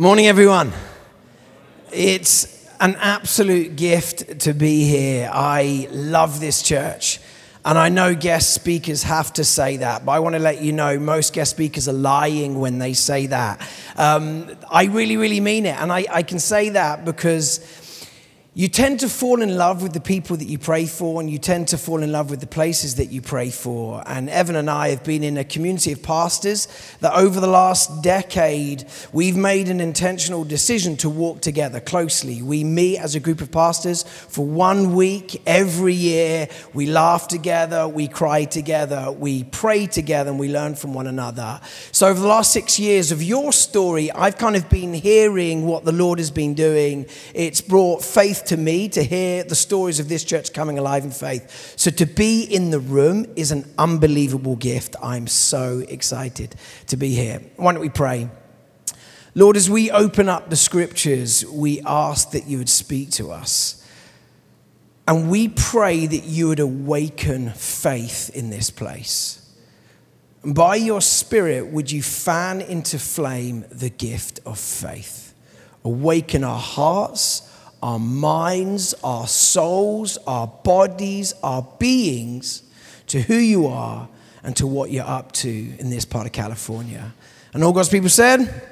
Morning, everyone. It's an absolute gift to be here. I love this church. And I know guest speakers have to say that, but I want to let you know most guest speakers are lying when they say that. Um, I really, really mean it. And I, I can say that because you tend to fall in love with the people that you pray for, and you tend to fall in love with the places that you pray for. And Evan and I have been in a community of pastors that over the last decade, we've made an intentional decision to walk together closely. We meet as a group of pastors for one week every year. We laugh together, we cry together, we pray together, and we learn from one another. So, over the last six years of your story, I've kind of been hearing what the Lord has been doing. It's brought faith to me to hear the stories of this church coming alive in faith. So to be in the room is an unbelievable gift. I'm so excited to be here. Why don't we pray? Lord, as we open up the scriptures, we ask that you would speak to us. And we pray that you would awaken faith in this place. And by your Spirit, would you fan into flame the gift of faith? Awaken our hearts our minds, our souls, our bodies, our beings to who you are and to what you're up to in this part of California. And all God's people said,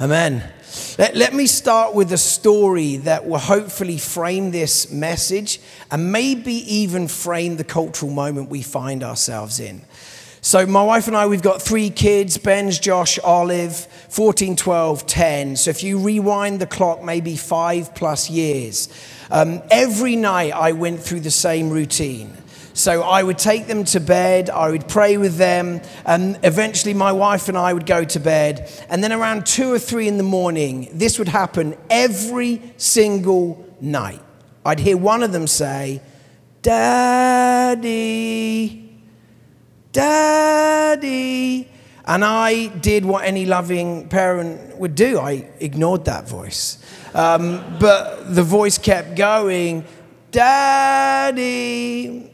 Amen. Let, let me start with a story that will hopefully frame this message and maybe even frame the cultural moment we find ourselves in. So, my wife and I, we've got three kids Ben's, Josh, Olive, 14, 12, 10. So, if you rewind the clock, maybe five plus years, um, every night I went through the same routine. So I would take them to bed, I would pray with them, and eventually my wife and I would go to bed. And then around two or three in the morning, this would happen every single night. I'd hear one of them say, Daddy. Daddy. And I did what any loving parent would do. I ignored that voice. Um, but the voice kept going, Daddy.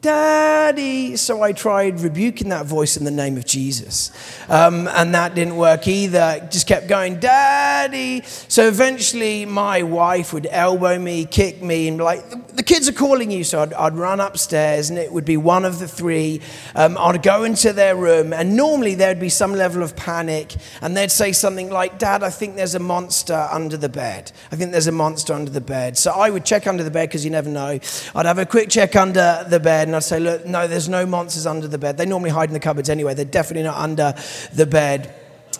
Daddy. So I tried rebuking that voice in the name of Jesus. Um, and that didn't work either. It just kept going, Daddy. So eventually my wife would elbow me, kick me, and be like, The kids are calling you. So I'd, I'd run upstairs, and it would be one of the three. Um, I'd go into their room, and normally there'd be some level of panic, and they'd say something like, Dad, I think there's a monster under the bed. I think there's a monster under the bed. So I would check under the bed because you never know. I'd have a quick check under the bed and I'd say, Look, no, there's no monsters under the bed. They normally hide in the cupboards anyway. They're definitely not under the bed.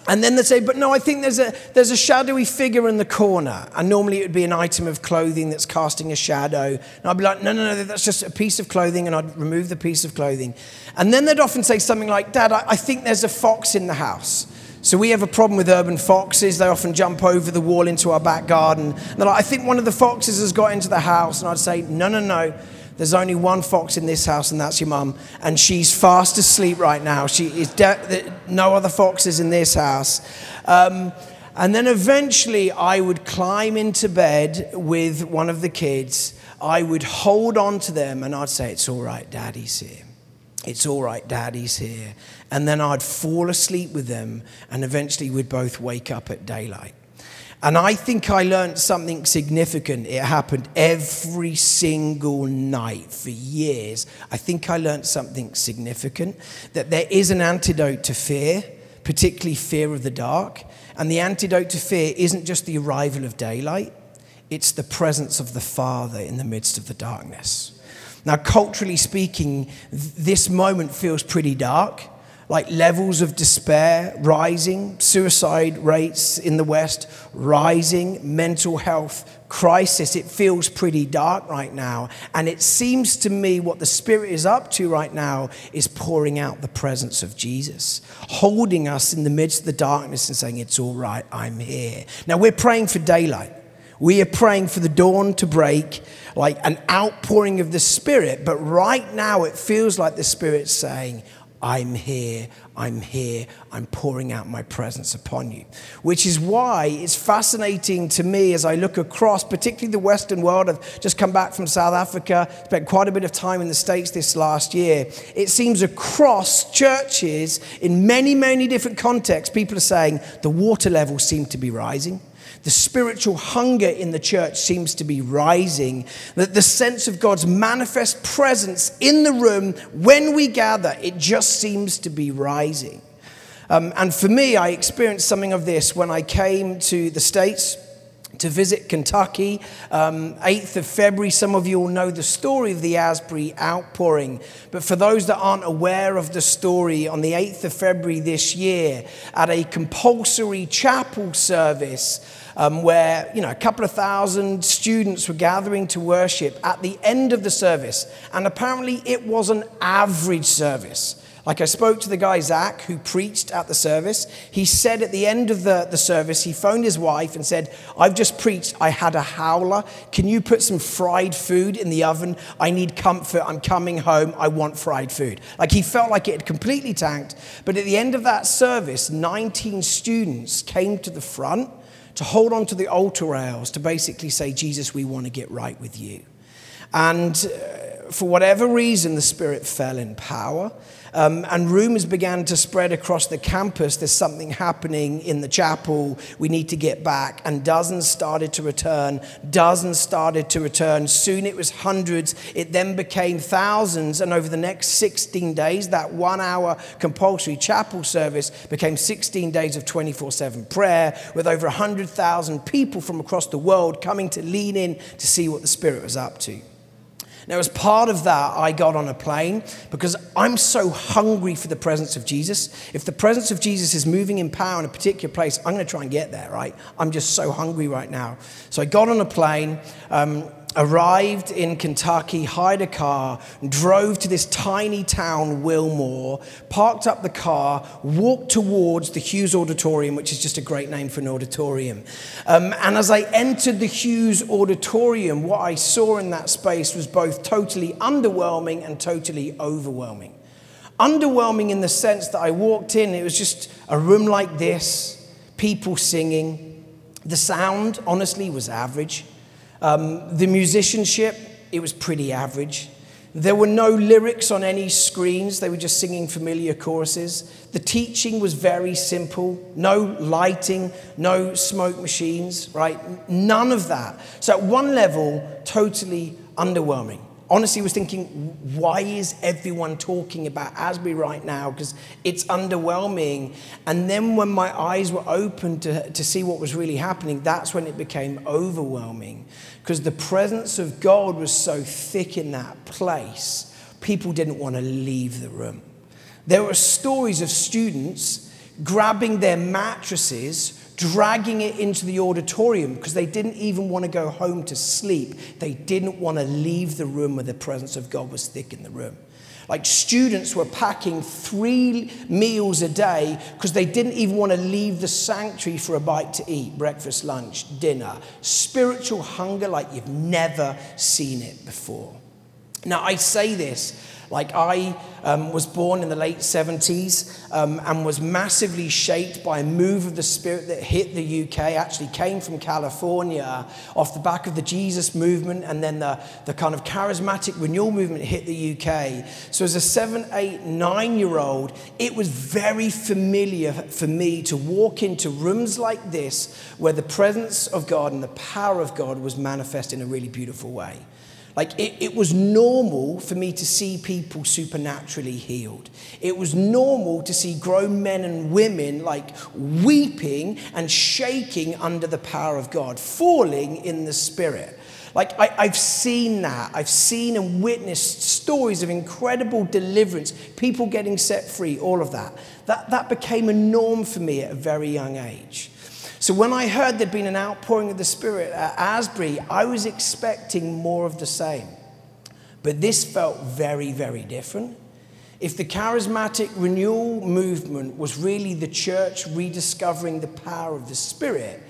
And then they'd say, but no, I think there's a, there's a shadowy figure in the corner. And normally it would be an item of clothing that's casting a shadow. And I'd be like, no, no, no, that's just a piece of clothing. And I'd remove the piece of clothing. And then they'd often say something like, Dad, I, I think there's a fox in the house. So we have a problem with urban foxes. They often jump over the wall into our back garden. And they're like, I think one of the foxes has got into the house. And I'd say, no, no, no. There's only one fox in this house, and that's your mum. And she's fast asleep right now. She is de- no other foxes in this house. Um, and then eventually, I would climb into bed with one of the kids. I would hold on to them, and I'd say, It's all right, daddy's here. It's all right, daddy's here. And then I'd fall asleep with them, and eventually we'd both wake up at daylight. And I think I learned something significant. It happened every single night for years. I think I learned something significant that there is an antidote to fear, particularly fear of the dark. And the antidote to fear isn't just the arrival of daylight, it's the presence of the Father in the midst of the darkness. Now, culturally speaking, this moment feels pretty dark like levels of despair rising, suicide rates in the West rising, mental health crisis. It feels pretty dark right now. And it seems to me what the Spirit is up to right now is pouring out the presence of Jesus, holding us in the midst of the darkness and saying, It's all right, I'm here. Now, we're praying for daylight. We are praying for the dawn to break, like an outpouring of the Spirit. But right now, it feels like the Spirit's saying, I'm here, I'm here. I'm pouring out my presence upon you. Which is why it's fascinating to me as I look across, particularly the Western world. I've just come back from South Africa, spent quite a bit of time in the States this last year. It seems across churches, in many, many different contexts, people are saying the water levels seem to be rising. The spiritual hunger in the church seems to be rising. That the sense of God's manifest presence in the room when we gather, it just seems to be rising. Um, and for me, I experienced something of this when I came to the States to visit Kentucky. Um, 8th of February, some of you will know the story of the Asbury outpouring. But for those that aren't aware of the story, on the 8th of February this year, at a compulsory chapel service, um, where you know a couple of thousand students were gathering to worship at the end of the service, and apparently it was an average service. Like I spoke to the guy, Zach, who preached at the service. He said at the end of the, the service, he phoned his wife and said, I've just preached. I had a howler. Can you put some fried food in the oven? I need comfort. I'm coming home. I want fried food. Like he felt like it had completely tanked. But at the end of that service, 19 students came to the front to hold on to the altar rails to basically say, Jesus, we want to get right with you. And uh, for whatever reason, the Spirit fell in power. Um, and rumors began to spread across the campus there's something happening in the chapel, we need to get back. And dozens started to return, dozens started to return. Soon it was hundreds, it then became thousands. And over the next 16 days, that one hour compulsory chapel service became 16 days of 24 7 prayer with over 100,000 people from across the world coming to lean in to see what the Spirit was up to. Now, as part of that, I got on a plane because I'm so hungry for the presence of Jesus. If the presence of Jesus is moving in power in a particular place, I'm going to try and get there, right? I'm just so hungry right now. So I got on a plane. Um, arrived in Kentucky, hired a car, drove to this tiny town, Wilmore, parked up the car, walked towards the Hughes Auditorium, which is just a great name for an auditorium. Um, and as I entered the Hughes Auditorium, what I saw in that space was both totally underwhelming and totally overwhelming. Underwhelming in the sense that I walked in, it was just a room like this, people singing. The sound, honestly, was average. Um, the musicianship, it was pretty average. There were no lyrics on any screens, they were just singing familiar choruses. The teaching was very simple no lighting, no smoke machines, right? None of that. So, at one level, totally underwhelming honestly was thinking, why is everyone talking about Asbury right now? Because it's underwhelming. And then when my eyes were open to, to see what was really happening, that's when it became overwhelming. Because the presence of God was so thick in that place, people didn't want to leave the room. There were stories of students grabbing their mattresses dragging it into the auditorium because they didn't even want to go home to sleep. They didn't want to leave the room where the presence of God was thick in the room. Like students were packing three meals a day because they didn't even want to leave the sanctuary for a bite to eat breakfast, lunch, dinner. Spiritual hunger like you've never seen it before. Now, I say this like I um, was born in the late 70s um, and was massively shaped by a move of the Spirit that hit the UK, actually came from California off the back of the Jesus movement and then the, the kind of charismatic renewal movement hit the UK. So as a seven, eight, nine year old, it was very familiar for me to walk into rooms like this where the presence of God and the power of God was manifest in a really beautiful way. Like it, it was normal for me to see people supernaturally healed. It was normal to see grown men and women like weeping and shaking under the power of God, falling in the spirit. Like, I, have seen that. I've seen and witnessed stories of incredible deliverance, people getting set free, all of that. That, that became a norm for me at a very young age. So when I heard there'd been an outpouring of the Spirit at Asbury, I was expecting more of the same. But this felt very, very different. If the charismatic renewal movement was really the church rediscovering the power of the Spirit,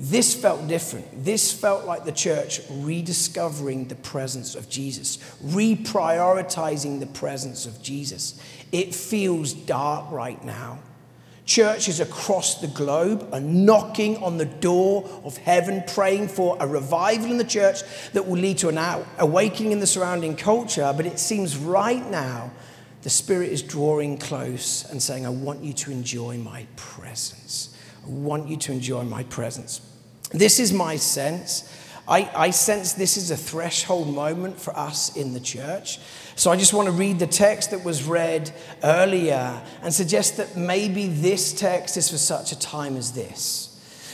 This felt different. This felt like the church rediscovering the presence of Jesus, reprioritizing the presence of Jesus. It feels dark right now. Churches across the globe are knocking on the door of heaven, praying for a revival in the church that will lead to an awakening in the surrounding culture. But it seems right now the Spirit is drawing close and saying, I want you to enjoy my presence. I want you to enjoy my presence. This is my sense. I, I sense this is a threshold moment for us in the church. So I just want to read the text that was read earlier and suggest that maybe this text is for such a time as this.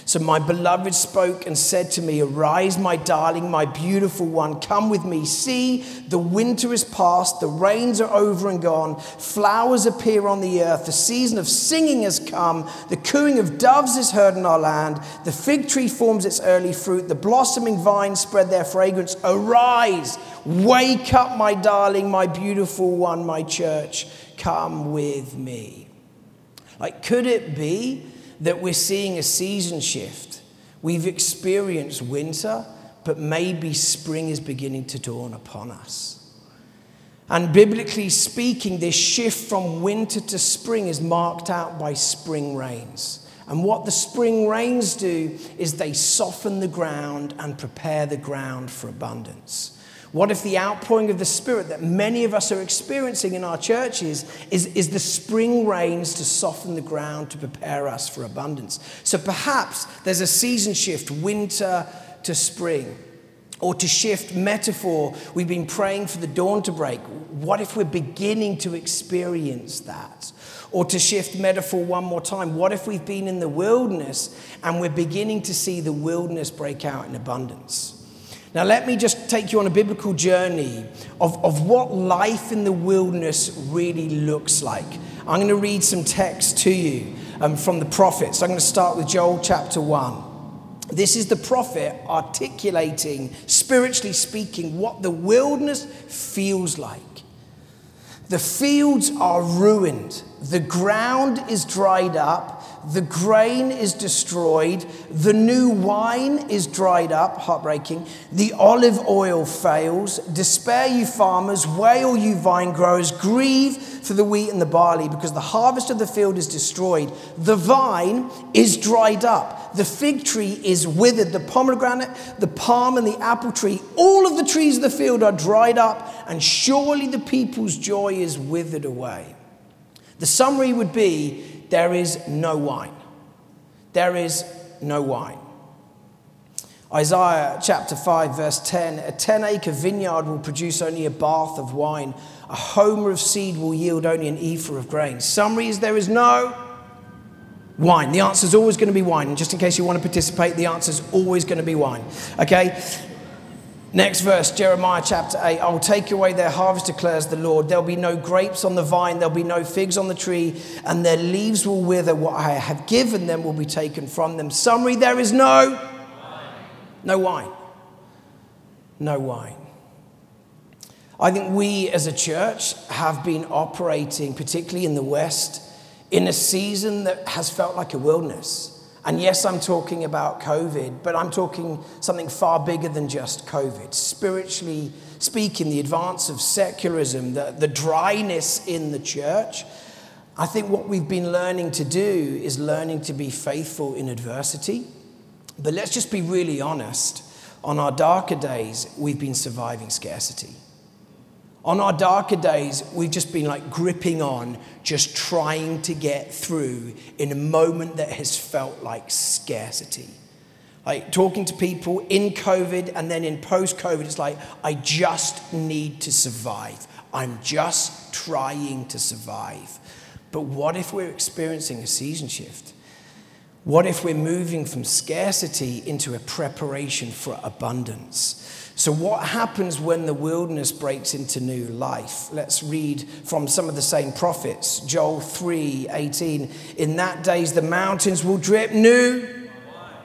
So my beloved spoke and said to me, Arise, my darling, my beautiful one, come with me. See, the winter is past, the rains are over and gone, flowers appear on the earth, the season of singing has come, the cooing of doves is heard in our land, the fig tree forms its early fruit, the blossoming vines spread their fragrance. Arise, wake up, my darling, my beautiful one, my church, come with me. Like, could it be? That we're seeing a season shift. We've experienced winter, but maybe spring is beginning to dawn upon us. And biblically speaking, this shift from winter to spring is marked out by spring rains. And what the spring rains do is they soften the ground and prepare the ground for abundance. What if the outpouring of the Spirit that many of us are experiencing in our churches is, is the spring rains to soften the ground to prepare us for abundance? So perhaps there's a season shift, winter to spring. Or to shift metaphor, we've been praying for the dawn to break. What if we're beginning to experience that? Or to shift metaphor one more time, what if we've been in the wilderness and we're beginning to see the wilderness break out in abundance? Now, let me just take you on a biblical journey of, of what life in the wilderness really looks like. I'm going to read some text to you um, from the prophets. I'm going to start with Joel chapter 1. This is the prophet articulating, spiritually speaking, what the wilderness feels like. The fields are ruined, the ground is dried up, the grain is destroyed, the new wine is dried up, heartbreaking, the olive oil fails. Despair, you farmers, wail, you vine growers, grieve for the wheat and the barley, because the harvest of the field is destroyed. The vine is dried up, the fig tree is withered, the pomegranate, the palm, and the apple tree, all of the trees of the field are dried up, and surely the people's joy is withered away. The summary would be there is no wine. There is no wine. Isaiah chapter 5, verse 10 A 10 acre vineyard will produce only a bath of wine, a homer of seed will yield only an ephah of grain. Summary is there is no wine. The answer is always going to be wine. And just in case you want to participate, the answer is always going to be wine. Okay? Next verse, Jeremiah chapter 8. I will take away their harvest, declares the Lord. There'll be no grapes on the vine, there'll be no figs on the tree, and their leaves will wither. What I have given them will be taken from them. Summary there is no, no wine. No wine. I think we as a church have been operating, particularly in the West, in a season that has felt like a wilderness. And yes, I'm talking about COVID, but I'm talking something far bigger than just COVID. Spiritually speaking, the advance of secularism, the, the dryness in the church. I think what we've been learning to do is learning to be faithful in adversity. But let's just be really honest. On our darker days, we've been surviving scarcity. On our darker days, we've just been like gripping on, just trying to get through in a moment that has felt like scarcity. Like talking to people in COVID and then in post COVID, it's like, I just need to survive. I'm just trying to survive. But what if we're experiencing a season shift? What if we're moving from scarcity into a preparation for abundance? So, what happens when the wilderness breaks into new life? Let's read from some of the same prophets. Joel 3 18. In that days, the mountains will drip new.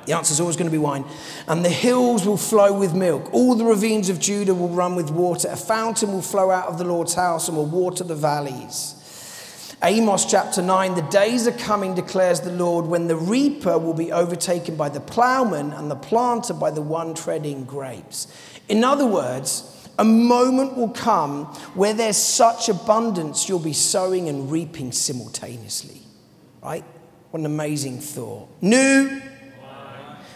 The answer is always going to be wine. And the hills will flow with milk. All the ravines of Judah will run with water. A fountain will flow out of the Lord's house and will water the valleys. Amos chapter 9 The days are coming, declares the Lord, when the reaper will be overtaken by the plowman and the planter by the one treading grapes. In other words, a moment will come where there's such abundance you'll be sowing and reaping simultaneously. Right? What an amazing thought. New,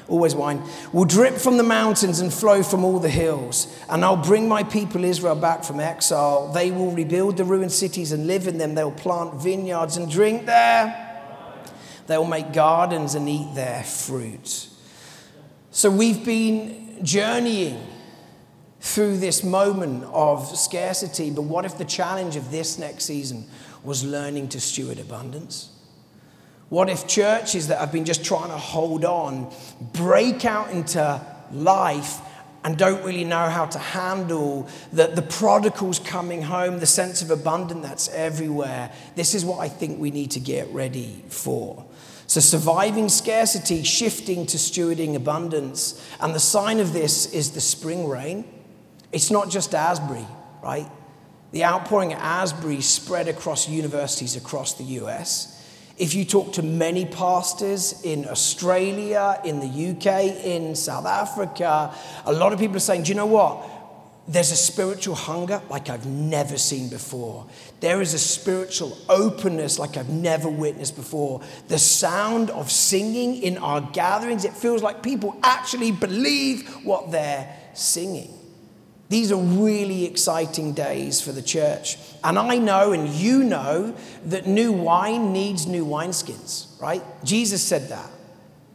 always wine, will drip from the mountains and flow from all the hills. And I'll bring my people Israel back from exile. They will rebuild the ruined cities and live in them. They'll plant vineyards and drink there. They'll make gardens and eat their fruit. So we've been journeying through this moment of scarcity, but what if the challenge of this next season was learning to steward abundance? What if churches that have been just trying to hold on break out into life and don't really know how to handle the, the prodigals coming home, the sense of abundance that's everywhere? This is what I think we need to get ready for. So, surviving scarcity, shifting to stewarding abundance. And the sign of this is the spring rain. It's not just Asbury, right? The outpouring at Asbury spread across universities across the US. If you talk to many pastors in Australia, in the UK, in South Africa, a lot of people are saying, do you know what? There's a spiritual hunger like I've never seen before. There is a spiritual openness like I've never witnessed before. The sound of singing in our gatherings, it feels like people actually believe what they're singing. These are really exciting days for the church. And I know and you know that new wine needs new wineskins, right? Jesus said that.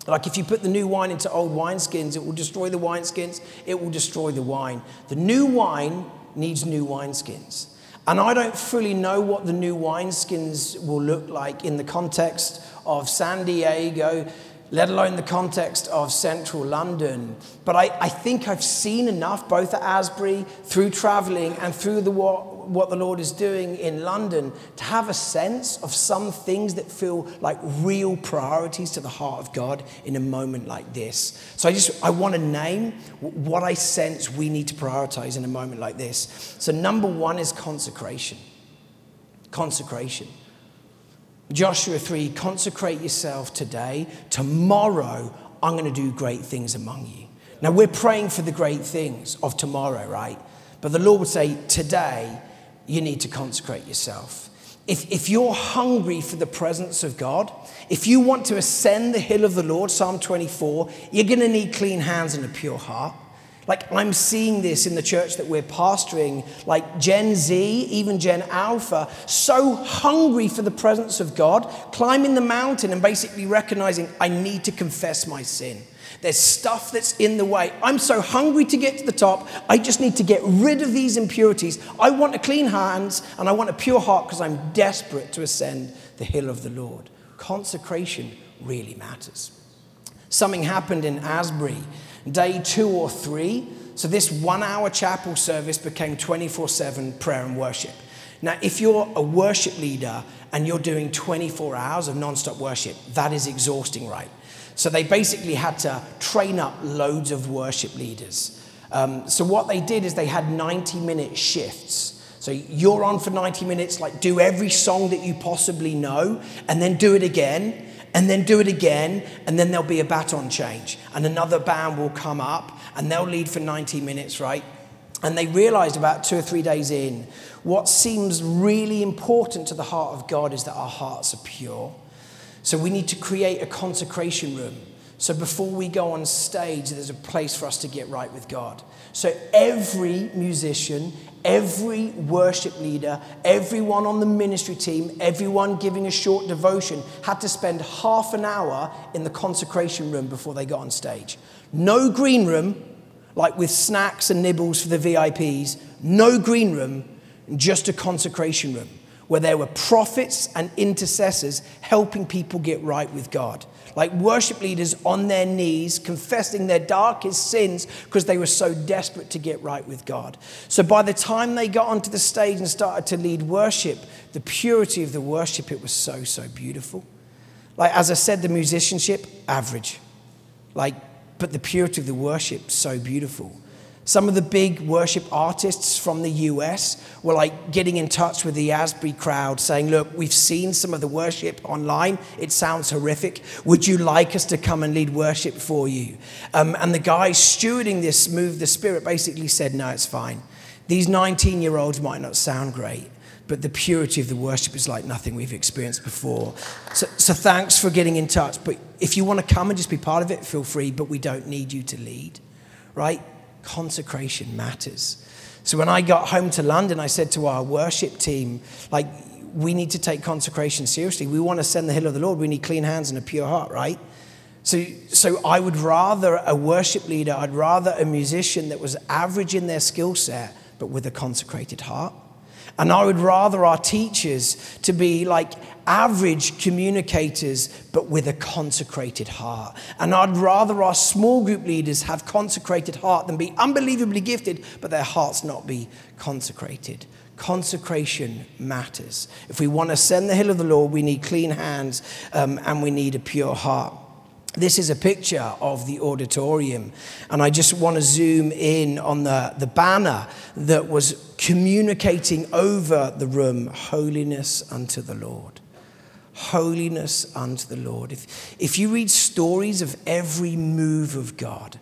Like if you put the new wine into old wineskins, it will destroy the wineskins, it will destroy the wine. The new wine needs new wineskins. And I don't fully know what the new wineskins will look like in the context of San Diego let alone the context of central London. But I, I think I've seen enough, both at Asbury, through traveling, and through the, what, what the Lord is doing in London, to have a sense of some things that feel like real priorities to the heart of God in a moment like this. So I just, I want to name what I sense we need to prioritize in a moment like this. So, number one is consecration. Consecration. Joshua 3 consecrate yourself today. Tomorrow, I'm going to do great things among you. Now, we're praying for the great things of tomorrow, right? But the Lord would say, today, you need to consecrate yourself. If, if you're hungry for the presence of God, if you want to ascend the hill of the Lord, Psalm 24, you're going to need clean hands and a pure heart. Like, I'm seeing this in the church that we're pastoring, like Gen Z, even Gen Alpha, so hungry for the presence of God, climbing the mountain and basically recognizing, I need to confess my sin. There's stuff that's in the way. I'm so hungry to get to the top. I just need to get rid of these impurities. I want a clean hands and I want a pure heart because I'm desperate to ascend the hill of the Lord. Consecration really matters. Something happened in Asbury day two or three. So this one hour chapel service became 24 7 prayer and worship. Now, if you're a worship leader and you're doing 24 hours of non-stop worship, that is exhausting, right? So they basically had to train up loads of worship leaders. Um, so what they did is they had 90 minute shifts. So you're on for 90 minutes, like do every song that you possibly know, and then do it again and then do it again, and then there'll be a baton change, and another band will come up, and they'll lead for 90 minutes, right? And they realized about two or three days in, what seems really important to the heart of God is that our hearts are pure. So we need to create a consecration room. So before we go on stage, there's a place for us to get right with God. So every musician, every worship leader, everyone on the ministry team, everyone giving a short devotion had to spend half an hour in the consecration room before they got on stage. No green room, like with snacks and nibbles for the VIPs, no green room, just a consecration room where there were prophets and intercessors helping people get right with God like worship leaders on their knees, confessing their darkest sins because they were so desperate to get right with God. So by the time they got onto the stage and started to lead worship, the purity of the worship, it was so, so beautiful. Like, as I said, the musicianship, average. Like, but the purity of the worship, so beautiful. Some of the big worship artists from the US were like getting in touch with the Asbury crowd saying, Look, we've seen some of the worship online. It sounds horrific. Would you like us to come and lead worship for you? Um, and the guy stewarding this move, the Spirit, basically said, No, it's fine. These 19 year olds might not sound great, but the purity of the worship is like nothing we've experienced before. So, so thanks for getting in touch. But if you want to come and just be part of it, feel free, but we don't need you to lead, right? Consecration matters. So when I got home to London, I said to our worship team, like, we need to take consecration seriously. We want to send the hill of the Lord. We need clean hands and a pure heart, right? So, so I would rather a worship leader, I'd rather a musician that was average in their skill set, but with a consecrated heart. And I would rather our teachers to be like average communicators, but with a consecrated heart. And I'd rather our small group leaders have consecrated heart than be unbelievably gifted, but their hearts not be consecrated. Consecration matters. If we want to ascend the hill of the Lord, we need clean hands um, and we need a pure heart. This is a picture of the auditorium, and I just want to zoom in on the, the banner that was communicating over the room holiness unto the Lord. Holiness unto the Lord. If, if you read stories of every move of God,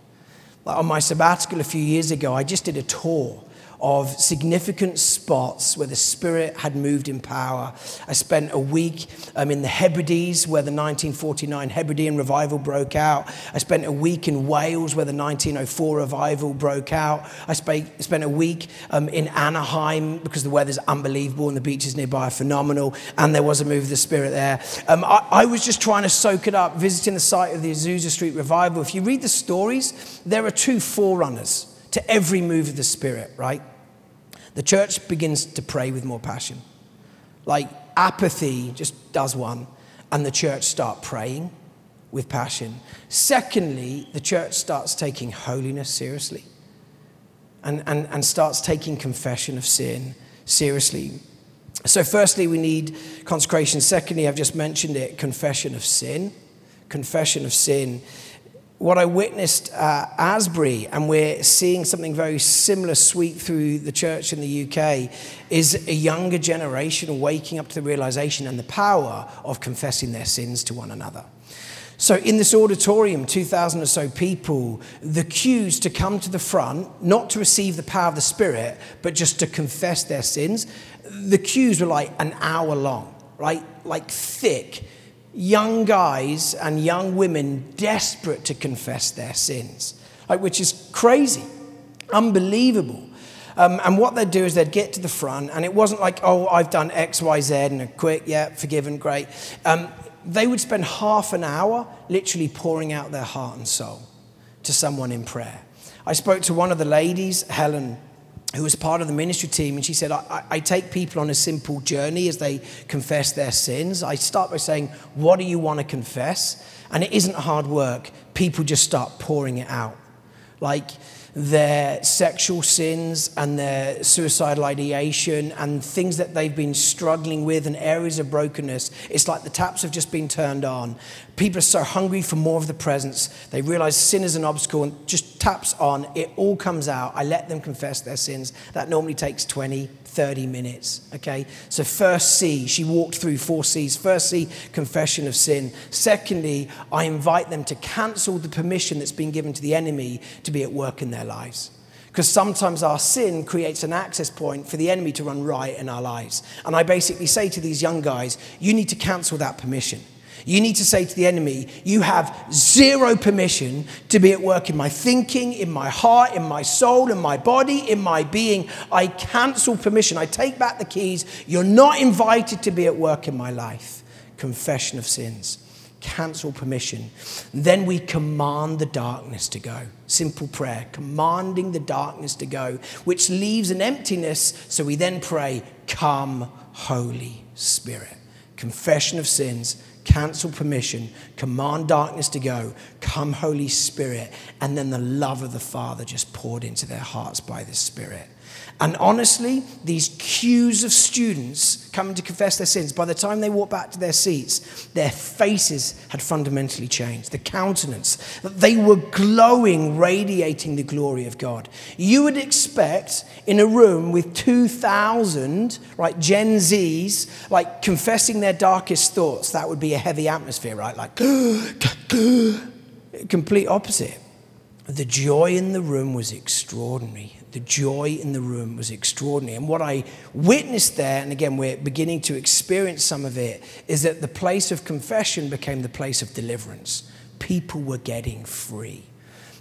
like on my sabbatical a few years ago, I just did a tour of significant spots where the Spirit had moved in power. I spent a week um, in the Hebrides where the 1949 Hebridean revival broke out. I spent a week in Wales where the 1904 revival broke out. I spent, spent a week um, in Anaheim because the weather's unbelievable and the beaches nearby are phenomenal, and there was a move of the Spirit there. Um, I, I was just trying to soak it up, visiting the site of the Azusa Street revival. If you read the stories, there are two forerunners to every move of the Spirit, right? The church begins to pray with more passion. Like apathy just does one, and the church start praying with passion. Secondly, the church starts taking holiness seriously and, and, and starts taking confession of sin seriously. So, firstly, we need consecration. Secondly, I've just mentioned it confession of sin. Confession of sin what I witnessed at Asbury, and we're seeing something very similar sweep through the church in the UK, is a younger generation waking up to the realization and the power of confessing their sins to one another. So, in this auditorium, 2,000 or so people, the queues to come to the front, not to receive the power of the Spirit, but just to confess their sins, the queues were like an hour long, right? Like thick young guys and young women desperate to confess their sins, like, which is crazy, unbelievable. Um, and what they'd do is they'd get to the front, and it wasn't like, oh, I've done X, Y, Z, and a quick, yeah, forgiven, great. Um, they would spend half an hour literally pouring out their heart and soul to someone in prayer. I spoke to one of the ladies, Helen who was part of the ministry team, and she said, I, I, take people on a simple journey as they confess their sins. I start by saying, What do you want to confess? And it isn't hard work. People just start pouring it out. Like, their sexual sins and their suicidal ideation and things that they've been struggling with and areas of brokenness. It's like the taps have just been turned on. People are so hungry for more of the presence. They realize sin is an obstacle and just taps on. It all comes out. I let them confess their sins. That normally takes 20, 30 minutes. Okay? So, first C, she walked through four C's. First C, confession of sin. Secondly, I invite them to cancel the permission that's been given to the enemy to be at work in their lives. Because sometimes our sin creates an access point for the enemy to run riot in our lives. And I basically say to these young guys, you need to cancel that permission. You need to say to the enemy, You have zero permission to be at work in my thinking, in my heart, in my soul, in my body, in my being. I cancel permission. I take back the keys. You're not invited to be at work in my life. Confession of sins. Cancel permission. Then we command the darkness to go. Simple prayer, commanding the darkness to go, which leaves an emptiness. So we then pray, Come, Holy Spirit. Confession of sins cancel permission, command darkness to go, come, Holy Spirit, and then the love of the Father just poured into their hearts by the Spirit. And honestly, these queues of students coming to confess their sins, by the time they walked back to their seats, their faces had fundamentally changed. The countenance, they were glowing, radiating the glory of God. You would expect in a room with 2,000, right, Gen Zs, like confessing their darkest thoughts, that would be a heavy atmosphere, right? Like, complete opposite. The joy in the room was extraordinary the joy in the room was extraordinary. And what I witnessed there, and again, we're beginning to experience some of it, is that the place of confession became the place of deliverance. People were getting free.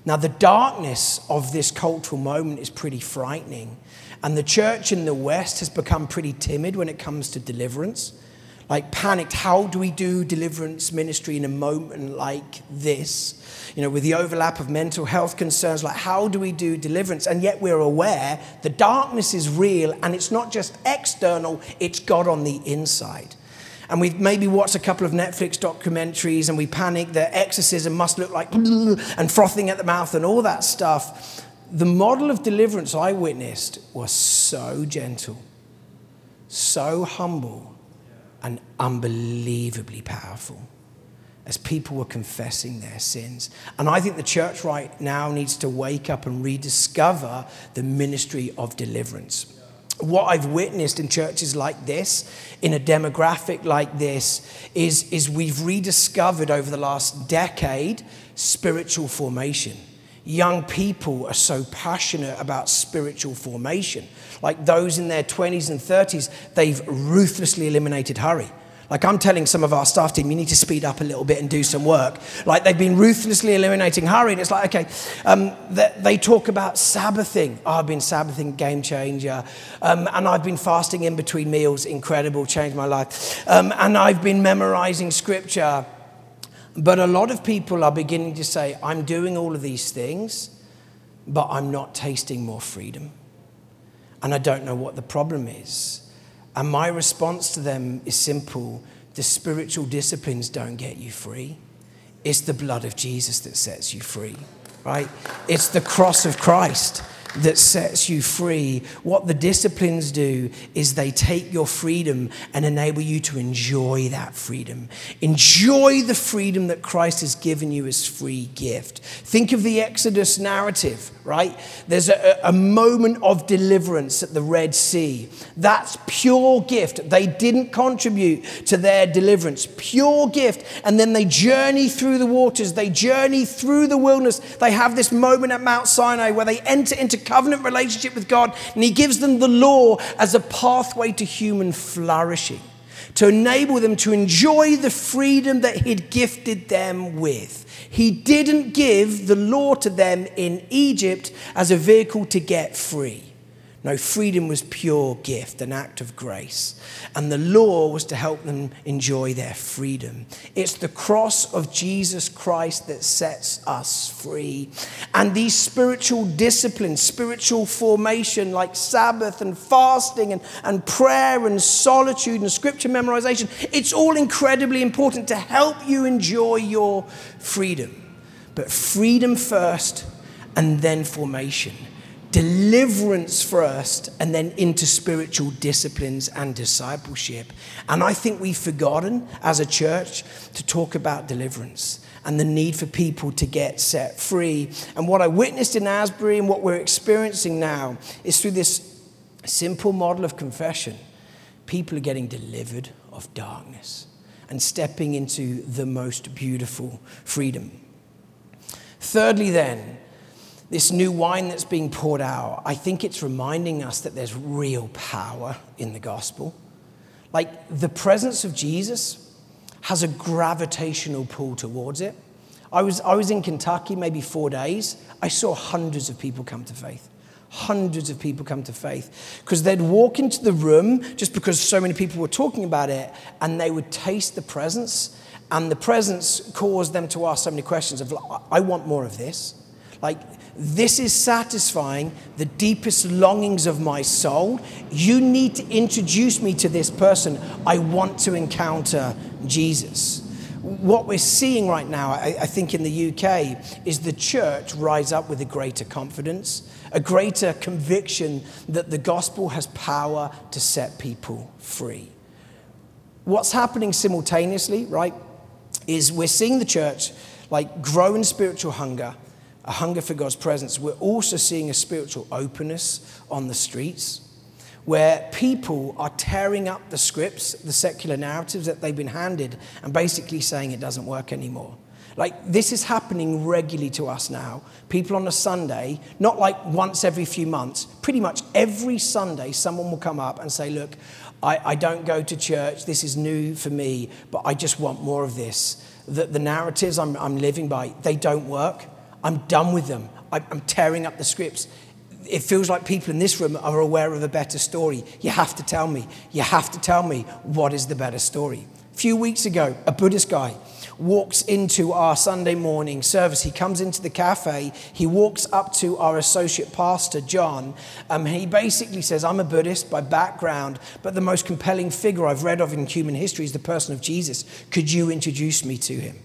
Now, the darkness of this cultural moment is pretty frightening. And the church in the West has become pretty timid when it comes to deliverance. Like, panicked. How do we do deliverance ministry in a moment like this? You know, with the overlap of mental health concerns, like how do we do deliverance? And yet we're aware the darkness is real and it's not just external, it's God on the inside. And we've maybe watched a couple of Netflix documentaries and we panic that exorcism must look like and frothing at the mouth and all that stuff. The model of deliverance I witnessed was so gentle, so humble, and unbelievably powerful as people were confessing their sins. And I think the church right now needs to wake up and rediscover the ministry of deliverance. What I've witnessed in churches like this, in a demographic like this, is, is we've rediscovered over the last decade spiritual formation. Young people are so passionate about spiritual formation. Like those in their 20s and 30s, they've ruthlessly eliminated hurry. Like I'm telling some of our staff team, you need to speed up a little bit and do some work. Like they've been ruthlessly eliminating hurry. And it's like, okay, um, they, they, talk about Sabbathing. Oh, I've been Sabbathing, game changer. Um, and I've been fasting in between meals, incredible, changed my life. Um, and I've been memorizing scripture. But a lot of people are beginning to say, I'm doing all of these things, but I'm not tasting more freedom. And I don't know what the problem is. And my response to them is simple the spiritual disciplines don't get you free. It's the blood of Jesus that sets you free, right? It's the cross of Christ that sets you free. What the disciplines do is they take your freedom and enable you to enjoy that freedom. Enjoy the freedom that Christ has given you as free gift. Think of the Exodus narrative, right? There's a, a moment of deliverance at the Red Sea. That's pure gift. They didn't contribute to their deliverance. Pure gift. And then they journey through the waters, they journey through the wilderness. They have this moment at Mount Sinai where they enter into covenant relationship with God, and He gives them the law as a pathway to human flourishing, to enable them to enjoy the freedom that He'd gifted them with. He didn't give the law to them in Egypt as a vehicle to get free. No, freedom was pure gift, an act of grace. And the law was to help them enjoy their freedom. It's the cross of Jesus Christ that sets us free. And these spiritual disciplines, spiritual formation like Sabbath and fasting and, and prayer and solitude and scripture memorization, it's all incredibly important to help you enjoy your freedom. But freedom first and then formation deliverance first and then into spiritual disciplines and discipleship. And I think we've forgotten as a church to talk about deliverance and the need for people to get set free. And what I witnessed in Asbury and what we're experiencing now is through this simple model of confession, people are getting delivered of darkness and stepping into the most beautiful freedom. Thirdly, then, this new wine that's being poured out, I think it's reminding us that there's real power in the gospel. Like the presence of Jesus has a gravitational pull towards it. I was, I was in Kentucky maybe four days. I saw hundreds of people come to faith. Hundreds of people come to faith because they'd walk into the room just because so many people were talking about it and they would taste the presence. And the presence caused them to ask so many questions of, I want more of this. Like, this is satisfying the deepest longings of my soul. You need to introduce me to this person. I want to encounter Jesus. what we're seeing right now, I, I, think in the UK, is the church rise up with a greater confidence, a greater conviction that the gospel has power to set people free. What's happening simultaneously, right, is we're seeing the church like grow in spiritual hunger, a hunger for God's presence. We're also seeing a spiritual openness on the streets where people are tearing up the scripts, the secular narratives that they've been handed, and basically saying it doesn't work anymore. Like, this is happening regularly to us now. People on a Sunday, not like once every few months, pretty much every Sunday, someone will come up and say, Look, I, I don't go to church. This is new for me, but I just want more of this. That the narratives I'm, I'm living by, they don't work. I'm done with them. I'm tearing up the scripts it feels like people in this room are aware of a better story. You have to tell me. You have to tell me what is the better story. A few weeks ago, a Buddhist guy walks into our Sunday morning service. He comes into the cafe. He walks up to our associate pastor, John. Um, he basically says, I'm a Buddhist by background, but the most compelling figure I've read of in human history is the person of Jesus. Could you introduce me to him?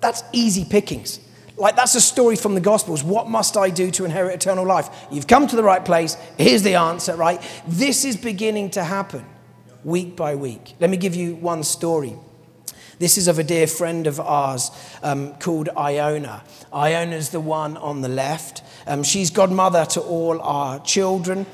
That's easy pickings. Like, that's a story from the Gospels. What must I do to inherit eternal life? You've come to the right place. Here's the answer, right? This is beginning to happen week by week. Let me give you one story. This is of a dear friend of ours um, called Iona. Iona's the one on the left. Um, she's godmother to all our children.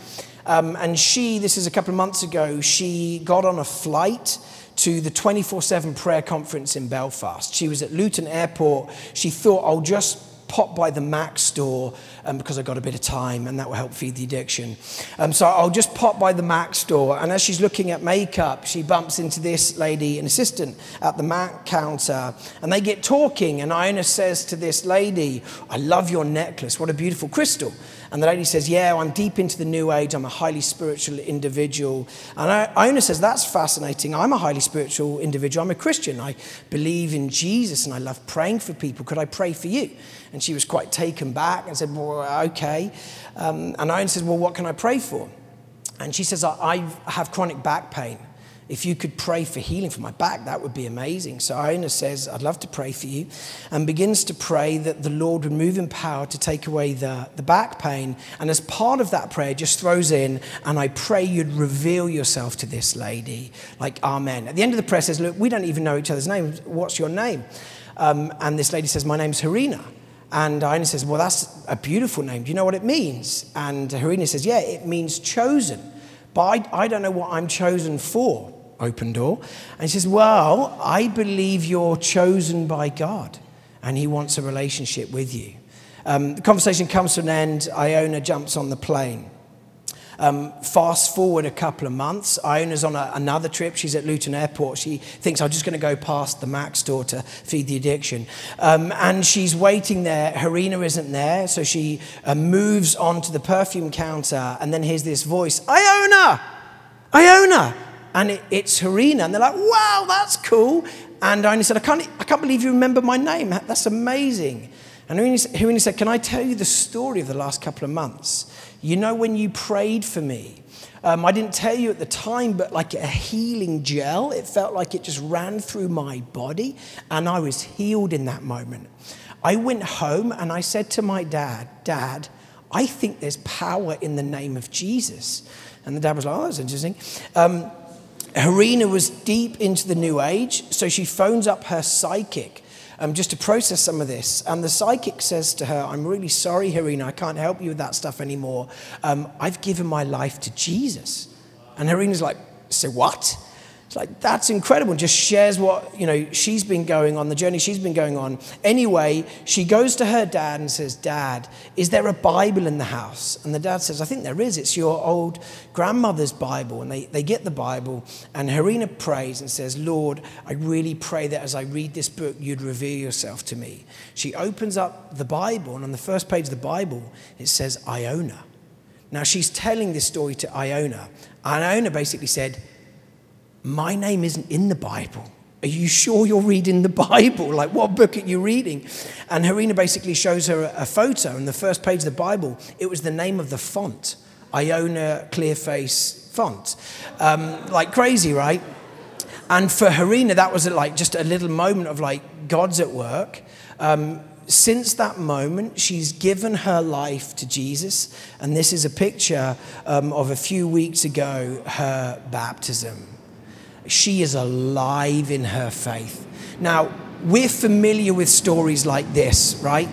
Um, and she, this is a couple of months ago, she got on a flight to the 24 7 prayer conference in Belfast. She was at Luton Airport. She thought, I'll just pop by the Mac store um, because I got a bit of time and that will help feed the addiction. Um, so I'll just pop by the Mac store. And as she's looking at makeup, she bumps into this lady, an assistant at the Mac counter. And they get talking. And Iona says to this lady, I love your necklace. What a beautiful crystal. And the lady says, Yeah, I'm deep into the new age. I'm a highly spiritual individual. And Iona says, That's fascinating. I'm a highly spiritual individual. I'm a Christian. I believe in Jesus and I love praying for people. Could I pray for you? And she was quite taken back and said, Well, okay. Um, and Iona says, Well, what can I pray for? And she says, I, I have chronic back pain. If you could pray for healing for my back, that would be amazing. So Iona says, I'd love to pray for you, and begins to pray that the Lord would move in power to take away the, the back pain. And as part of that prayer, just throws in, and I pray you'd reveal yourself to this lady, like, Amen. At the end of the prayer says, Look, we don't even know each other's names. What's your name? Um, and this lady says, My name's Harina. And Iona says, Well, that's a beautiful name. Do you know what it means? And Harina says, Yeah, it means chosen. But I, I don't know what I'm chosen for open door. And he says, Well, I believe you're chosen by God and he wants a relationship with you. Um, the conversation comes to an end. Iona jumps on the plane. Um, fast forward a couple of months. Iona's on a, another trip. She's at Luton Airport. She thinks, I'm just going to go past the Mac store to feed the addiction. Um, and she's waiting there. Harina isn't there. So she uh, moves on to the perfume counter and then hears this voice Iona! Iona! And it, it's Harina. And they're like, wow, that's cool. And Harina said, I can't, I can't believe you remember my name. That's amazing. And Harina said, Can I tell you the story of the last couple of months? You know, when you prayed for me, um, I didn't tell you at the time, but like a healing gel, it felt like it just ran through my body, and I was healed in that moment. I went home and I said to my dad, Dad, I think there's power in the name of Jesus. And the dad was like, Oh, that's interesting. Um, Harina was deep into the New Age, so she phones up her psychic um, just to process some of this. And the psychic says to her, I'm really sorry, Harina, I can't help you with that stuff anymore. Um, I've given my life to Jesus. And Harina's like, So what? It's like, that's incredible. Just shares what, you know, she's been going on, the journey she's been going on. Anyway, she goes to her dad and says, Dad, is there a Bible in the house? And the dad says, I think there is. It's your old grandmother's Bible. And they, they get the Bible, and Harina prays and says, Lord, I really pray that as I read this book, you'd reveal yourself to me. She opens up the Bible, and on the first page of the Bible, it says Iona. Now, she's telling this story to Iona. And Iona basically said, my name isn't in the Bible. Are you sure you're reading the Bible? Like, what book are you reading? And Harina basically shows her a photo, and the first page of the Bible, it was the name of the font Iona Clearface font. Um, like crazy, right? And for Harina, that was like just a little moment of like, God's at work. Um, since that moment, she's given her life to Jesus. And this is a picture um, of a few weeks ago, her baptism. She is alive in her faith. Now, we're familiar with stories like this, right?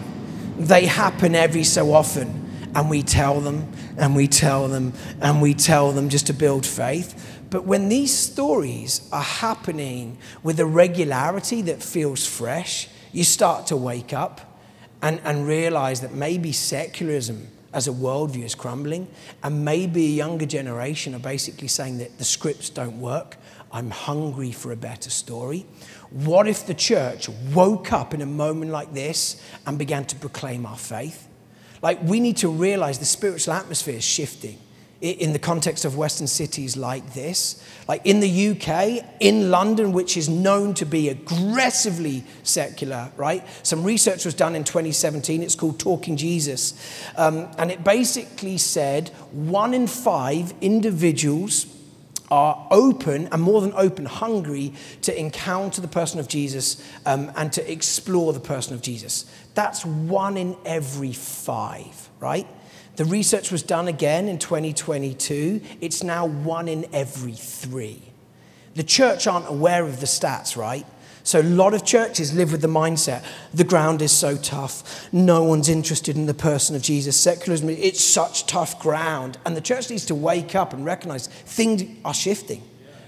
They happen every so often. And we tell them, and we tell them, and we tell them just to build faith. But when these stories are happening with a regularity that feels fresh, you start to wake up and, and realize that maybe secularism as a worldview is crumbling, and maybe a younger generation are basically saying that the scripts don't work. I'm hungry for a better story. What if the church woke up in a moment like this and began to proclaim our faith? Like, we need to realize the spiritual atmosphere is shifting in the context of Western cities like this. Like in the UK, in London, which is known to be aggressively secular, right? Some research was done in 2017. It's called Talking Jesus. Um, and it basically said one in five individuals are open and more than open, hungry to encounter the person of Jesus um, and to explore the person of Jesus. That's one in every five, right? The research was done again in 2022. It's now one in every three. The church aren't aware of the stats, right? So a lot of churches live with the mindset the ground is so tough. No one's interested in the person of Jesus. Secularism, it's such tough ground. And the church needs to wake up and recognize things are shifting.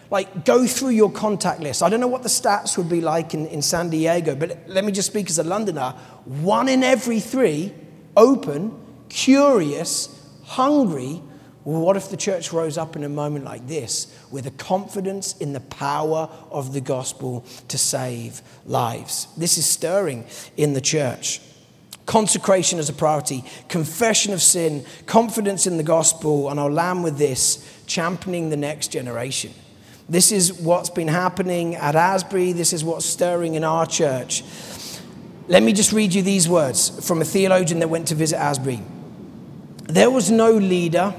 Like, go through your contact list. I don't know what the stats would be like in, in San Diego, but let me just speak as a Londoner. One in every three open curious, hungry. Well, what if the church rose up in a moment like this with a confidence in the power of the gospel to save lives? This is stirring in the church. Consecration as a priority, confession of sin, confidence in the gospel, and I'll land with this championing the next generation. This is what's been happening at Asbury. This is what's stirring in our church. Let me just read you these words from a theologian that went to visit Asbury. There was no leader.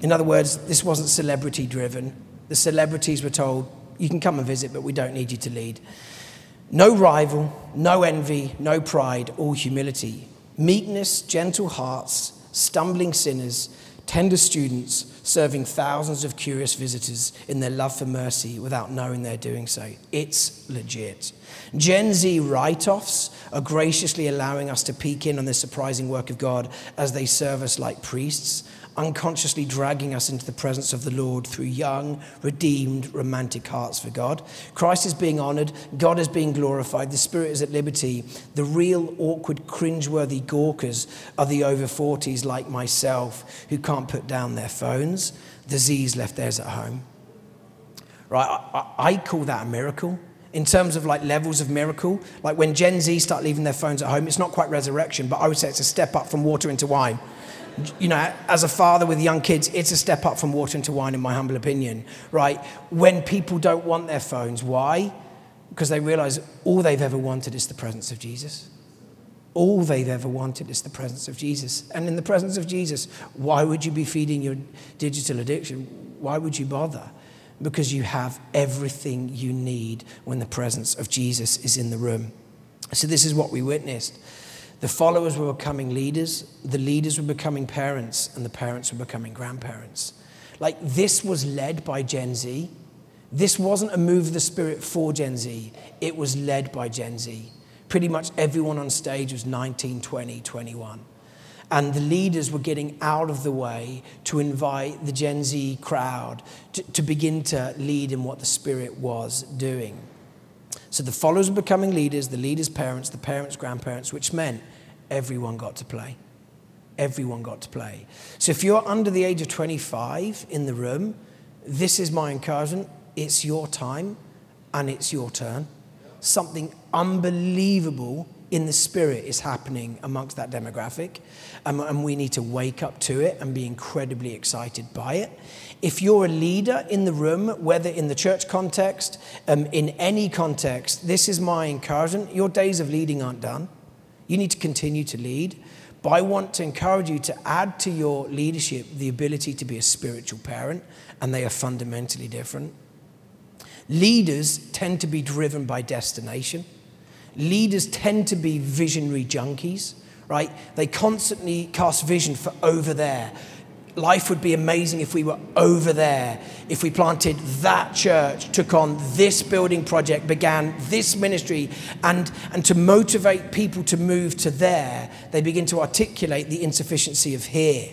In other words, this wasn't celebrity driven. The celebrities were told, you can come and visit, but we don't need you to lead. No rival, no envy, no pride, all humility. Meekness, gentle hearts, stumbling sinners, tender students, serving thousands of curious visitors in their love for mercy without knowing they're doing so. It's legit. Gen Z write offs are graciously allowing us to peek in on the surprising work of God as they serve us like priests, unconsciously dragging us into the presence of the Lord through young, redeemed, romantic hearts for God. Christ is being honored, God is being glorified, the Spirit is at liberty. The real, awkward, cringeworthy gawkers are the over 40s like myself who can't put down their phones. The Z's left theirs at home. Right? I, I call that a miracle in terms of like levels of miracle. Like when Gen Z start leaving their phones at home, it's not quite resurrection, but I would say it's a step up from water into wine. You know, as a father with young kids, it's a step up from water into wine, in my humble opinion, right? When people don't want their phones, why? Because they realize all they've ever wanted is the presence of Jesus. All they've ever wanted is the presence of Jesus. And in the presence of Jesus, why would you be feeding your digital addiction? Why would you bother? because you have everything you need when the presence of Jesus is in the room. So, this is what we witnessed. The followers were becoming leaders, the leaders were becoming parents, and the parents were becoming grandparents. Like, this was led by Gen Z. This wasn't a move of the Spirit for Gen Z, it was led by Gen Z. Pretty much everyone on stage was 19, 20, 21 and the leaders were getting out of the way to invite the Gen Z crowd to, to begin to lead in what the Spirit was doing. So the followers were becoming leaders, the leaders' parents, the parents' grandparents, which meant everyone got to play. Everyone got to play. So if you're under the age of 25 in the room, this is my encouragement. It's your time and it's your turn. Something unbelievable in the spirit is happening amongst that demographic, and we need to wake up to it and be incredibly excited by it. If you're a leader in the room, whether in the church context, um, in any context, this is my encouragement. Your days of leading aren't done. You need to continue to lead. But I want to encourage you to add to your leadership the ability to be a spiritual parent, and they are fundamentally different. Leaders tend to be driven by destination. Leaders tend to be visionary junkies, right? They constantly cast vision for over there. Life would be amazing if we were over there, if we planted that church, took on this building project, began this ministry, and, and to motivate people to move to there, they begin to articulate the insufficiency of here.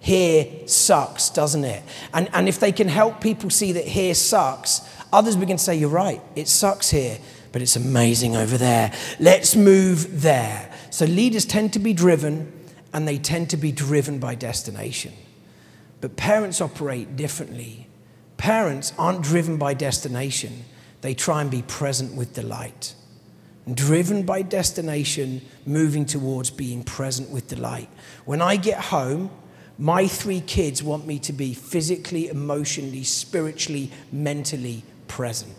Here sucks, doesn't it? And, and if they can help people see that here sucks, others begin to say, You're right, it sucks here, but it's amazing over there. Let's move there. So leaders tend to be driven, and they tend to be driven by destination. But parents operate differently. Parents aren't driven by destination, they try and be present with delight. Driven by destination, moving towards being present with delight. When I get home, my three kids want me to be physically, emotionally, spiritually, mentally present,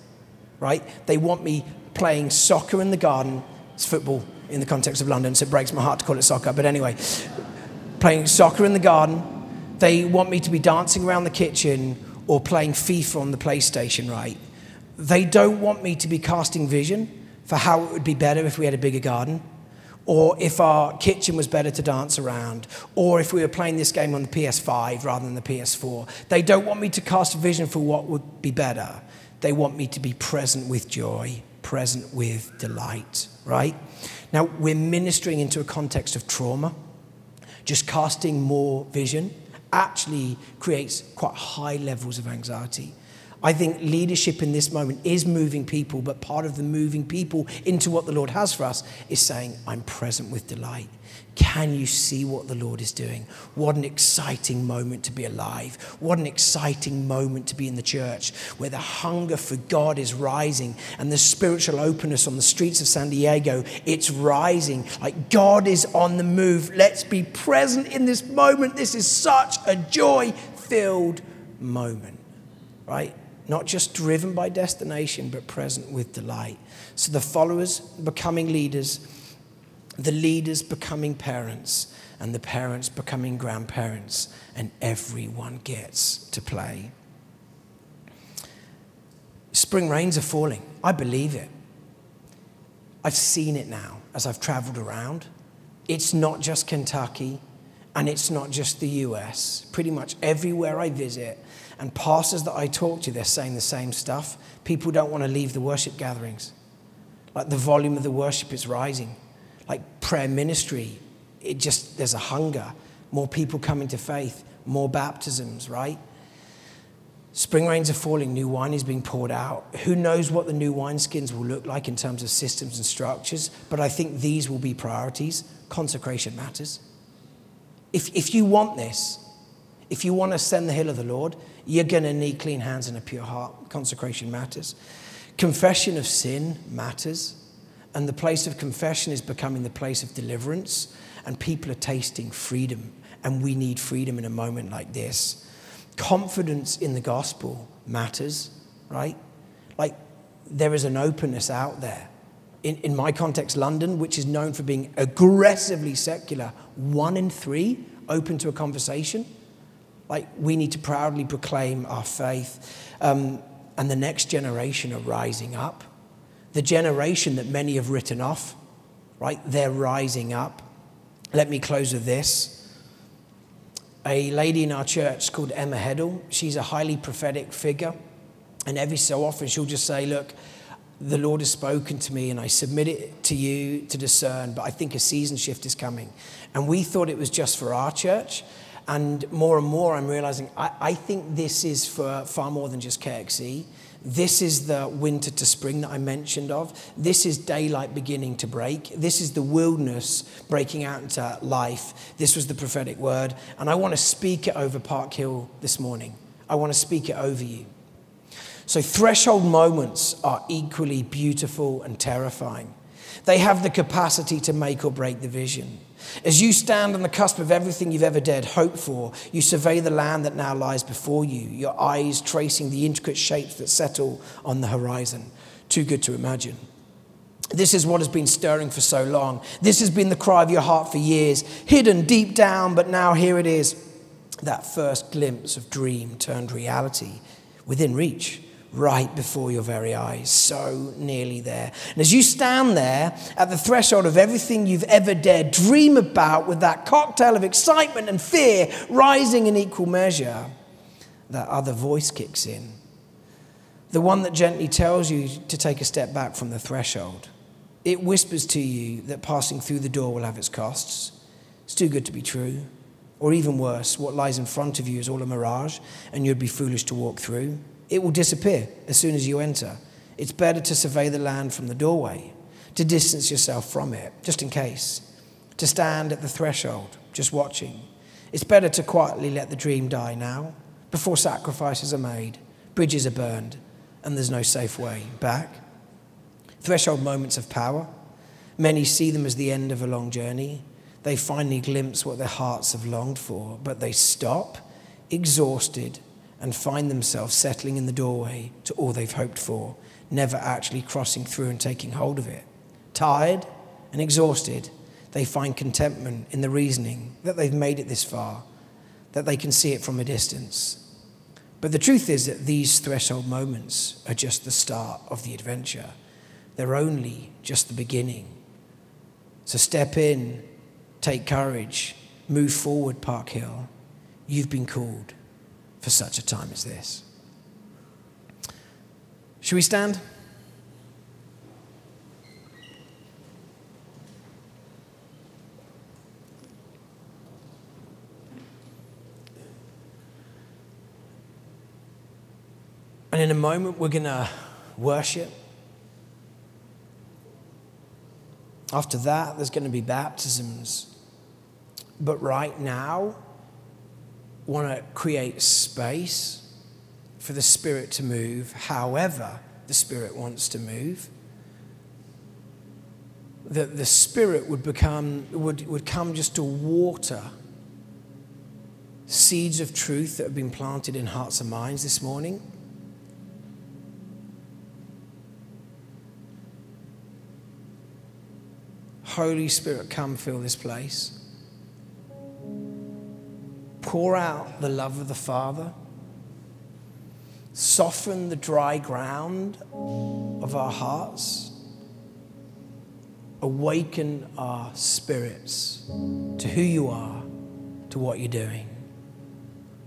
right? They want me playing soccer in the garden. It's football in the context of London, so it breaks my heart to call it soccer. But anyway, playing soccer in the garden, they want me to be dancing around the kitchen or playing FIFA on the PlayStation, right? They don't want me to be casting vision for how it would be better if we had a bigger garden, or if our kitchen was better to dance around, or if we were playing this game on the PS5 rather than the PS4. They don't want me to cast a vision for what would be better. They want me to be present with joy, present with delight, right? Now, we're ministering into a context of trauma, just casting more vision actually creates quite high levels of anxiety. I think leadership in this moment is moving people, but part of the moving people into what the Lord has for us is saying, I'm present with delight. Can you see what the Lord is doing? What an exciting moment to be alive. What an exciting moment to be in the church where the hunger for God is rising and the spiritual openness on the streets of San Diego, it's rising. Like God is on the move. Let's be present in this moment. This is such a joy filled moment, right? Not just driven by destination, but present with delight. So the followers becoming leaders the leaders becoming parents, and the parents becoming grandparents, and everyone gets to play. Spring rains are falling. I believe it. I've seen it now as I've traveled around. It's not just Kentucky and it's not just the US. Pretty much everywhere I visit and pastors that I talk to, they're saying the same stuff. People don't want to leave the worship gatherings. Like the volume of the worship is rising like prayer ministry. It just, there's a hunger. More people coming to faith, more baptisms, right? Spring rains are falling, new wine is being poured out. Who knows what the new wineskins will look like in terms of systems and structures, but I think these will be priorities. Consecration matters. If, if you want this, if you want to ascend the hill of the Lord, you're going to need clean hands and a pure heart. Consecration matters. Confession of sin matters. And the place of confession is becoming the place of deliverance, and people are tasting freedom. And we need freedom in a moment like this. Confidence in the gospel matters, right? Like, there is an openness out there. In, in my context, London, which is known for being aggressively secular, one in three open to a conversation. Like, we need to proudly proclaim our faith. Um, and the next generation are rising up the generation that many have written off, right? They're rising up. Let me close with this. A lady in our church called Emma Heddle, she's a highly prophetic figure. And every so often she'll just say, Look, the Lord has spoken to me and I submit it to you to discern, but I think a season shift is coming. And we thought it was just for our church. And more and more, I'm realizing I, I think this is for far more than just KXC. This is the winter to spring that I mentioned of. This is daylight beginning to break. This is the wilderness breaking out into life. This was the prophetic word. And I want to speak it over Park Hill this morning. I want to speak it over you. So, threshold moments are equally beautiful and terrifying. They have the capacity to make or break the vision. As you stand on the cusp of everything you've ever dared hope for, you survey the land that now lies before you, your eyes tracing the intricate shapes that settle on the horizon. Too good to imagine. This is what has been stirring for so long. This has been the cry of your heart for years, hidden deep down, but now here it is. That first glimpse of dream turned reality within reach, right before your very eyes, so nearly there. And as you stand there at the threshold of everything you've ever dared dream about, with that cocktail of excitement and fear rising in equal measure, that other voice kicks in. The one that gently tells you to take a step back from the threshold. It whispers to you that passing through the door will have its costs. It's too good to be true. Or even worse, what lies in front of you is all a mirage and you'd be foolish to walk through. It will disappear as soon as you enter. It's better to survey the land from the doorway, to distance yourself from it, just in case, to stand at the threshold, just watching. It's better to quietly let the dream die now, before sacrifices are made, bridges are burned, and there's no safe way back. Threshold moments of power. Many see them as the end of a long journey. They finally glimpse what their hearts have longed for, but they stop, exhausted, and find themselves settling in the doorway to all they've hoped for, never actually crossing through and taking hold of it. Tired and exhausted, they find contentment in the reasoning that they've made it this far, that they can see it from a distance. But the truth is that these threshold moments are just the start of the adventure. They're only just the beginning. So step in, take courage, move forward, Park Hill. You've been called for such a time as this. Should we stand? And in a moment, we're going to worship. After that, there's going to be baptisms. But right now, want to create space for the Spirit to move however the Spirit wants to move. That the Spirit would become, would, would come just to water seeds of truth that have been planted in hearts and minds this morning. Holy Spirit, come fill this place pour out the love of the Father, soften the dry ground of our hearts, awaken our spirits to who you are, to what you're doing.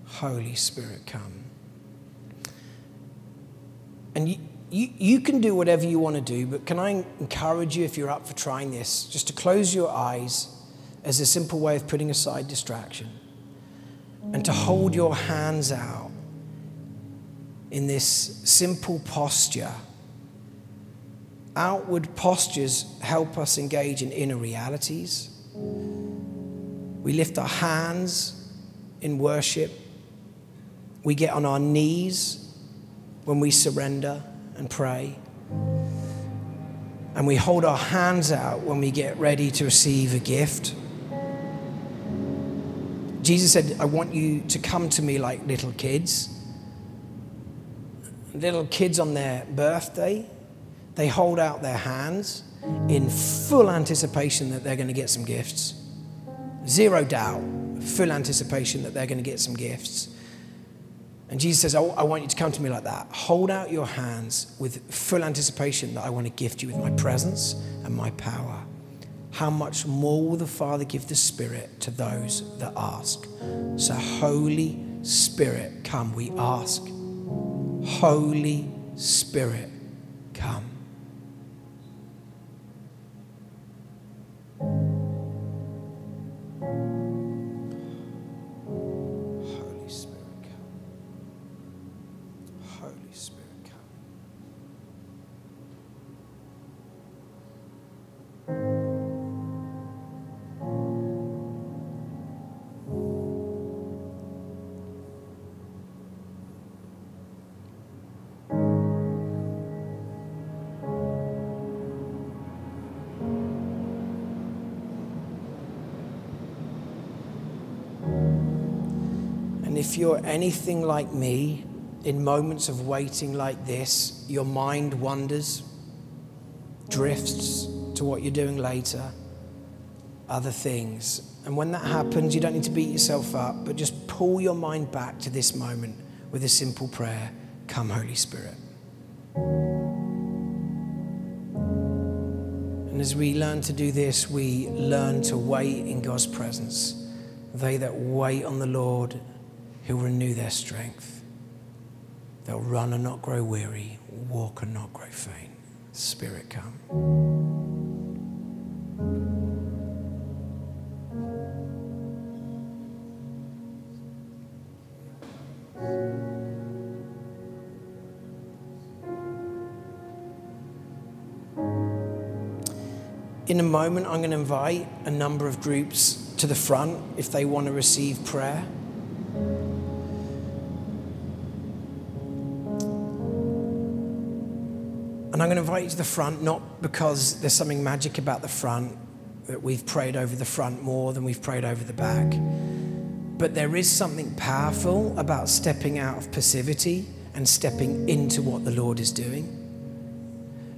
Holy Spirit, come. And you, you, you can do whatever you want to do, but can I encourage you, if you're up for trying this, just to close your eyes as a simple way of putting aside distraction and to hold your hands out in this simple posture. Outward postures help us engage in inner realities. We lift our hands in worship. We get on our knees when we surrender and pray. And we hold our hands out when we get ready to receive a gift. Jesus said, I want you to come to me like little kids. Little kids on their birthday, they hold out their hands in full anticipation that they're going to get some gifts. Zero doubt, full anticipation that they're going to get some gifts. And Jesus says, oh, I want you to come to me like that. Hold out your hands with full anticipation that I want to gift you with my presence and my power how much more will the Father give the Spirit to those that ask? So, Holy Spirit, come, we ask. Holy Spirit, come. You're anything like me, in moments of waiting like this, your mind wanders, drifts to what you're doing later, other things. And when that happens, you don't need to beat yourself up, but just pull your mind back to this moment with a simple prayer Come, Holy Spirit. And as we learn to do this, we learn to wait in God's presence. They that wait on the Lord, He'll renew their strength. They'll run and not grow weary, walk and not grow faint. Spirit, come. In a moment, I'm going to invite a number of groups to the front if they want to receive prayer. And I'm going to invite you to the front, not because there's something magic about the front, that we've prayed over the front more than we've prayed over the back. But there is something powerful about stepping out of passivity and stepping into what the Lord is doing.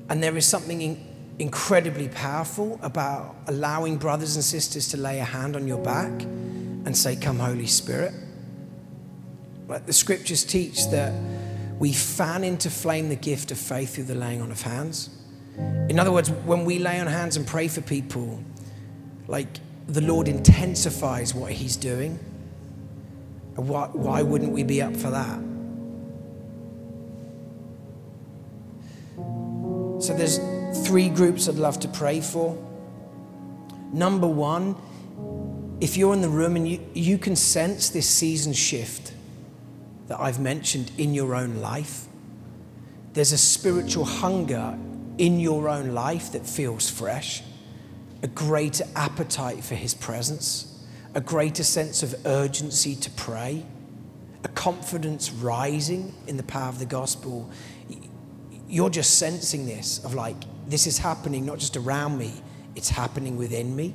And there is something in, incredibly powerful about allowing brothers and sisters to lay a hand on your back and say, Come, Holy Spirit. Like the scriptures teach that we fan into flame the gift of faith through the laying on of hands. In other words, when we lay on hands and pray for people, like the Lord intensifies what He's doing. Why, why wouldn't we be up for that? So there's three groups I'd love to pray for. Number one, if you're in the room and you, you can sense this season shift that I've mentioned in your own life, there's a spiritual hunger in your own life that feels fresh, a greater appetite for His presence, a greater sense of urgency to pray, a confidence rising in the power of the gospel. You're just sensing this of like, this is happening not just around me, it's happening within me.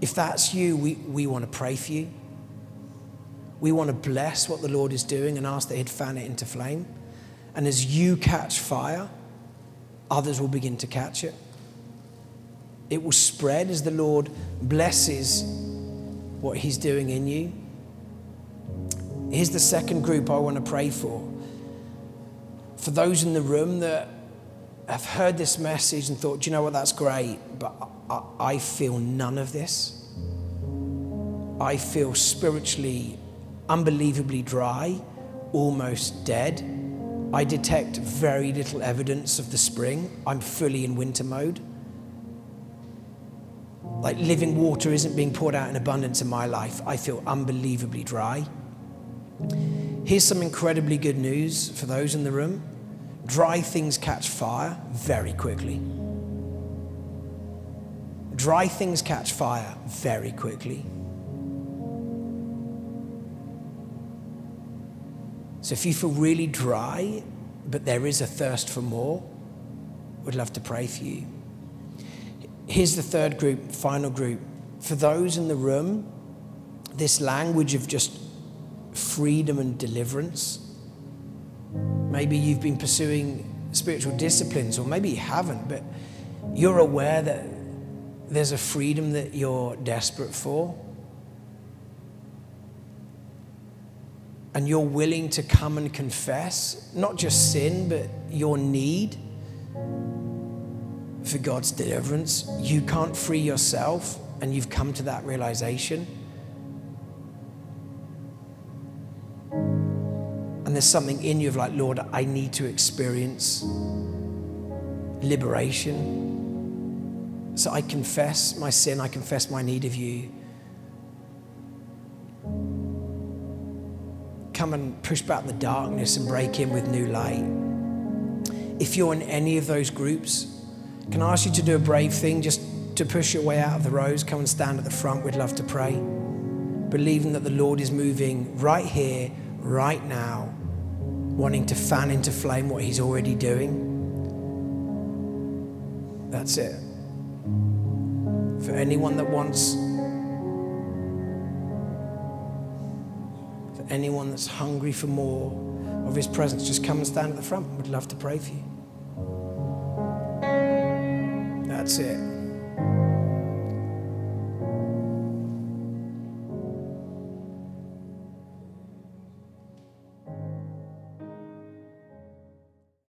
If that's you, we, we want to pray for you. We want to bless what the Lord is doing and ask that He'd fan it into flame. And as you catch fire, others will begin to catch it. It will spread as the Lord blesses what He's doing in you. Here's the second group I want to pray for. For those in the room that have heard this message and thought, do you know what, that's great, but I, I feel none of this. I feel spiritually unbelievably dry, almost dead. I detect very little evidence of the spring. I'm fully in winter mode. Like living water isn't being poured out in abundance in my life. I feel unbelievably dry. Here's some incredibly good news for those in the room dry things catch fire very quickly. Dry things catch fire very quickly. So if you feel really dry, but there is a thirst for more, we'd love to pray for you. Here's the third group, final group. For those in the room, this language of just freedom and deliverance. Maybe you've been pursuing spiritual disciplines, or maybe you haven't, but you're aware that there's a freedom that you're desperate for. And you're willing to come and confess not just sin, but your need for God's deliverance, you can't free yourself, and you've come to that realization. And there's something in you of like, Lord, I need to experience liberation. So I confess my sin, I confess my need of you. Come and push back the darkness and break in with new light. If you're in any of those groups, can I ask you to do a brave thing just to push your way out of the rows? Come and stand at the front. We'd love to pray. Believing that the Lord is moving right here, right now, wanting to fan into flame what He's already doing. That's it. For anyone that wants anyone that's hungry for more of His presence, just come and stand at the front. We'd love to pray for you. That's it.